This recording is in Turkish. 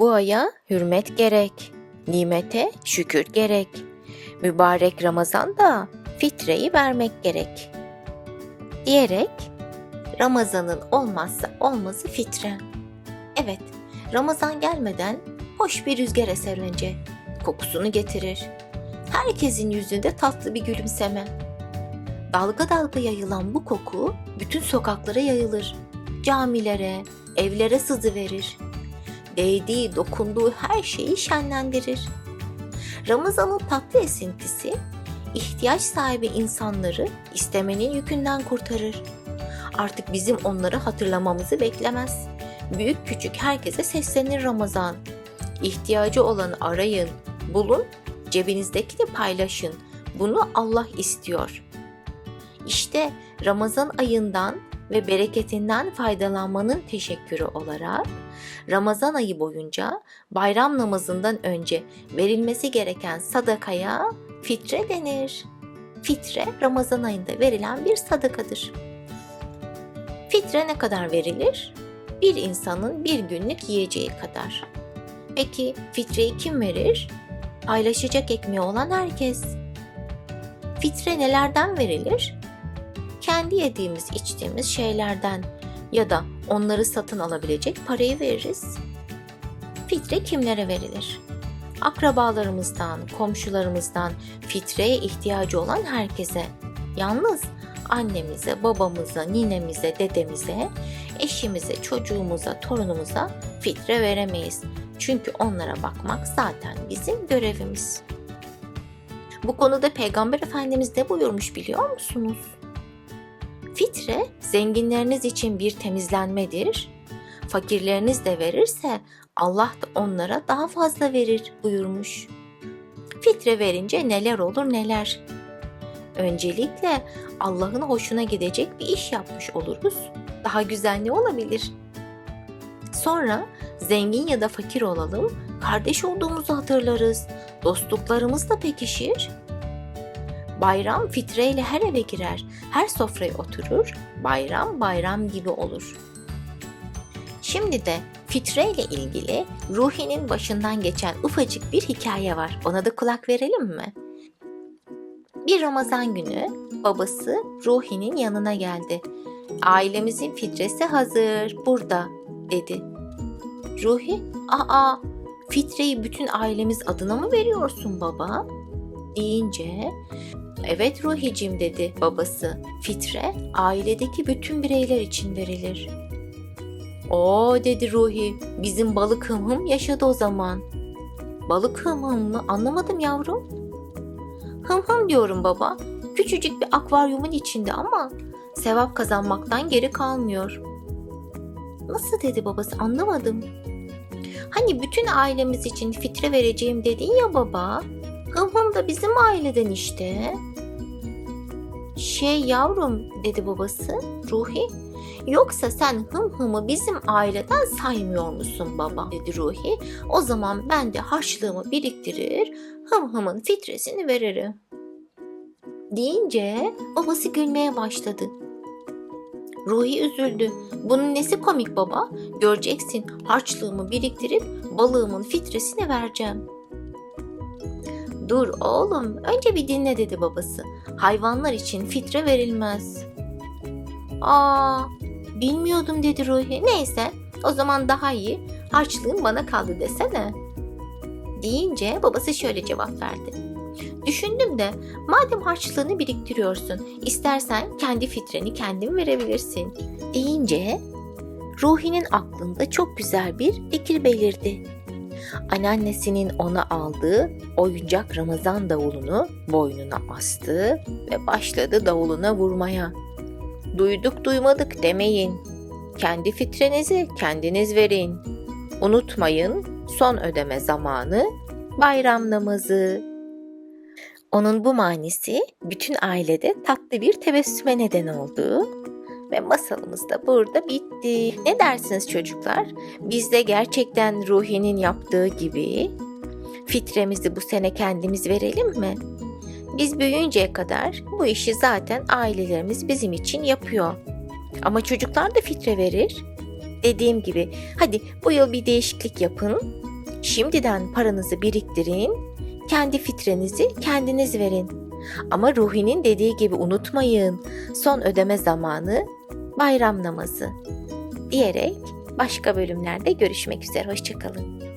doğaya hürmet gerek, nimete şükür gerek. Mübarek Ramazan'da fitreyi vermek gerek. Diyerek Ramazan'ın olmazsa olmazı fitre. Evet, Ramazan gelmeden hoş bir rüzgar eser önce. Kokusunu getirir. Herkesin yüzünde tatlı bir gülümseme. Dalga dalga yayılan bu koku bütün sokaklara yayılır. Camilere, evlere sızı verir. Değdiği, dokunduğu her şeyi şenlendirir. Ramazan'ın tatlı esintisi ihtiyaç sahibi insanları istemenin yükünden kurtarır. Artık bizim onları hatırlamamızı beklemez. Büyük küçük herkese seslenir Ramazan. İhtiyacı olanı arayın, bulun, cebinizdekini paylaşın. Bunu Allah istiyor. İşte Ramazan ayından ve bereketinden faydalanmanın teşekkürü olarak Ramazan ayı boyunca bayram namazından önce verilmesi gereken sadakaya fitre denir. Fitre Ramazan ayında verilen bir sadakadır. Fitre ne kadar verilir? Bir insanın bir günlük yiyeceği kadar. Peki fitreyi kim verir? Paylaşacak ekmeği olan herkes. Fitre nelerden verilir? Kendi yediğimiz, içtiğimiz şeylerden ya da onları satın alabilecek parayı veririz. Fitre kimlere verilir? Akrabalarımızdan, komşularımızdan fitreye ihtiyacı olan herkese. Yalnız annemize, babamıza, ninemize, dedemize, eşimize, çocuğumuza, torunumuza fitre veremeyiz. Çünkü onlara bakmak zaten bizim görevimiz. Bu konuda Peygamber Efendimiz ne buyurmuş biliyor musunuz? Fitre zenginleriniz için bir temizlenmedir. Fakirleriniz de verirse Allah da onlara daha fazla verir buyurmuş. Fitre verince neler olur neler. Öncelikle Allah'ın hoşuna gidecek bir iş yapmış oluruz. Daha güzel ne olabilir? Sonra zengin ya da fakir olalım, kardeş olduğumuzu hatırlarız. Dostluklarımız da pekişir. Bayram fitreyle her eve girer, her sofraya oturur, bayram bayram gibi olur. Şimdi de fitre ile ilgili Ruhi'nin başından geçen ufacık bir hikaye var. Ona da kulak verelim mi? Bir Ramazan günü babası Ruhi'nin yanına geldi. Ailemizin fitresi hazır, burada dedi. Ruhi, aa fitreyi bütün ailemiz adına mı veriyorsun baba? deyince Evet Ruhicim dedi babası. Fitre ailedeki bütün bireyler için verilir. O dedi Ruhi. Bizim balık hım hım yaşadı o zaman. Balık hım hım mı? Anlamadım yavrum. Hım hım diyorum baba. Küçücük bir akvaryumun içinde ama sevap kazanmaktan geri kalmıyor. Nasıl dedi babası anlamadım. Hani bütün ailemiz için fitre vereceğim dedin ya baba. Hım hım da bizim aileden işte. Şey yavrum dedi babası Ruhi. Yoksa sen hım hımı bizim aileden saymıyor musun baba dedi Ruhi. O zaman ben de harçlığımı biriktirir hım hımın fitresini veririm. Deyince babası gülmeye başladı. Ruhi üzüldü. Bunun nesi komik baba? Göreceksin harçlığımı biriktirip balığımın fitresini vereceğim. Dur oğlum, önce bir dinle dedi babası. Hayvanlar için fitre verilmez. Aa, bilmiyordum dedi Ruhi. Neyse, o zaman daha iyi. Harçlığın bana kaldı desene. Deyince babası şöyle cevap verdi. Düşündüm de madem harçlığını biriktiriyorsun, istersen kendi fitreni kendin verebilirsin. Deyince Ruhi'nin aklında çok güzel bir fikir belirdi anneannesinin ona aldığı oyuncak Ramazan davulunu boynuna astı ve başladı davuluna vurmaya. Duyduk duymadık demeyin. Kendi fitrenizi kendiniz verin. Unutmayın son ödeme zamanı bayram namazı. Onun bu manisi bütün ailede tatlı bir tebessüme neden oldu ve masalımız da burada bitti. Ne dersiniz çocuklar? Biz de gerçekten Ruhi'nin yaptığı gibi fitremizi bu sene kendimiz verelim mi? Biz büyüyünceye kadar bu işi zaten ailelerimiz bizim için yapıyor. Ama çocuklar da fitre verir. Dediğim gibi hadi bu yıl bir değişiklik yapın. Şimdiden paranızı biriktirin, kendi fitrenizi kendiniz verin. Ama Ruhi'nin dediği gibi unutmayın, son ödeme zamanı bayram namazı diyerek başka bölümlerde görüşmek üzere. Hoşçakalın.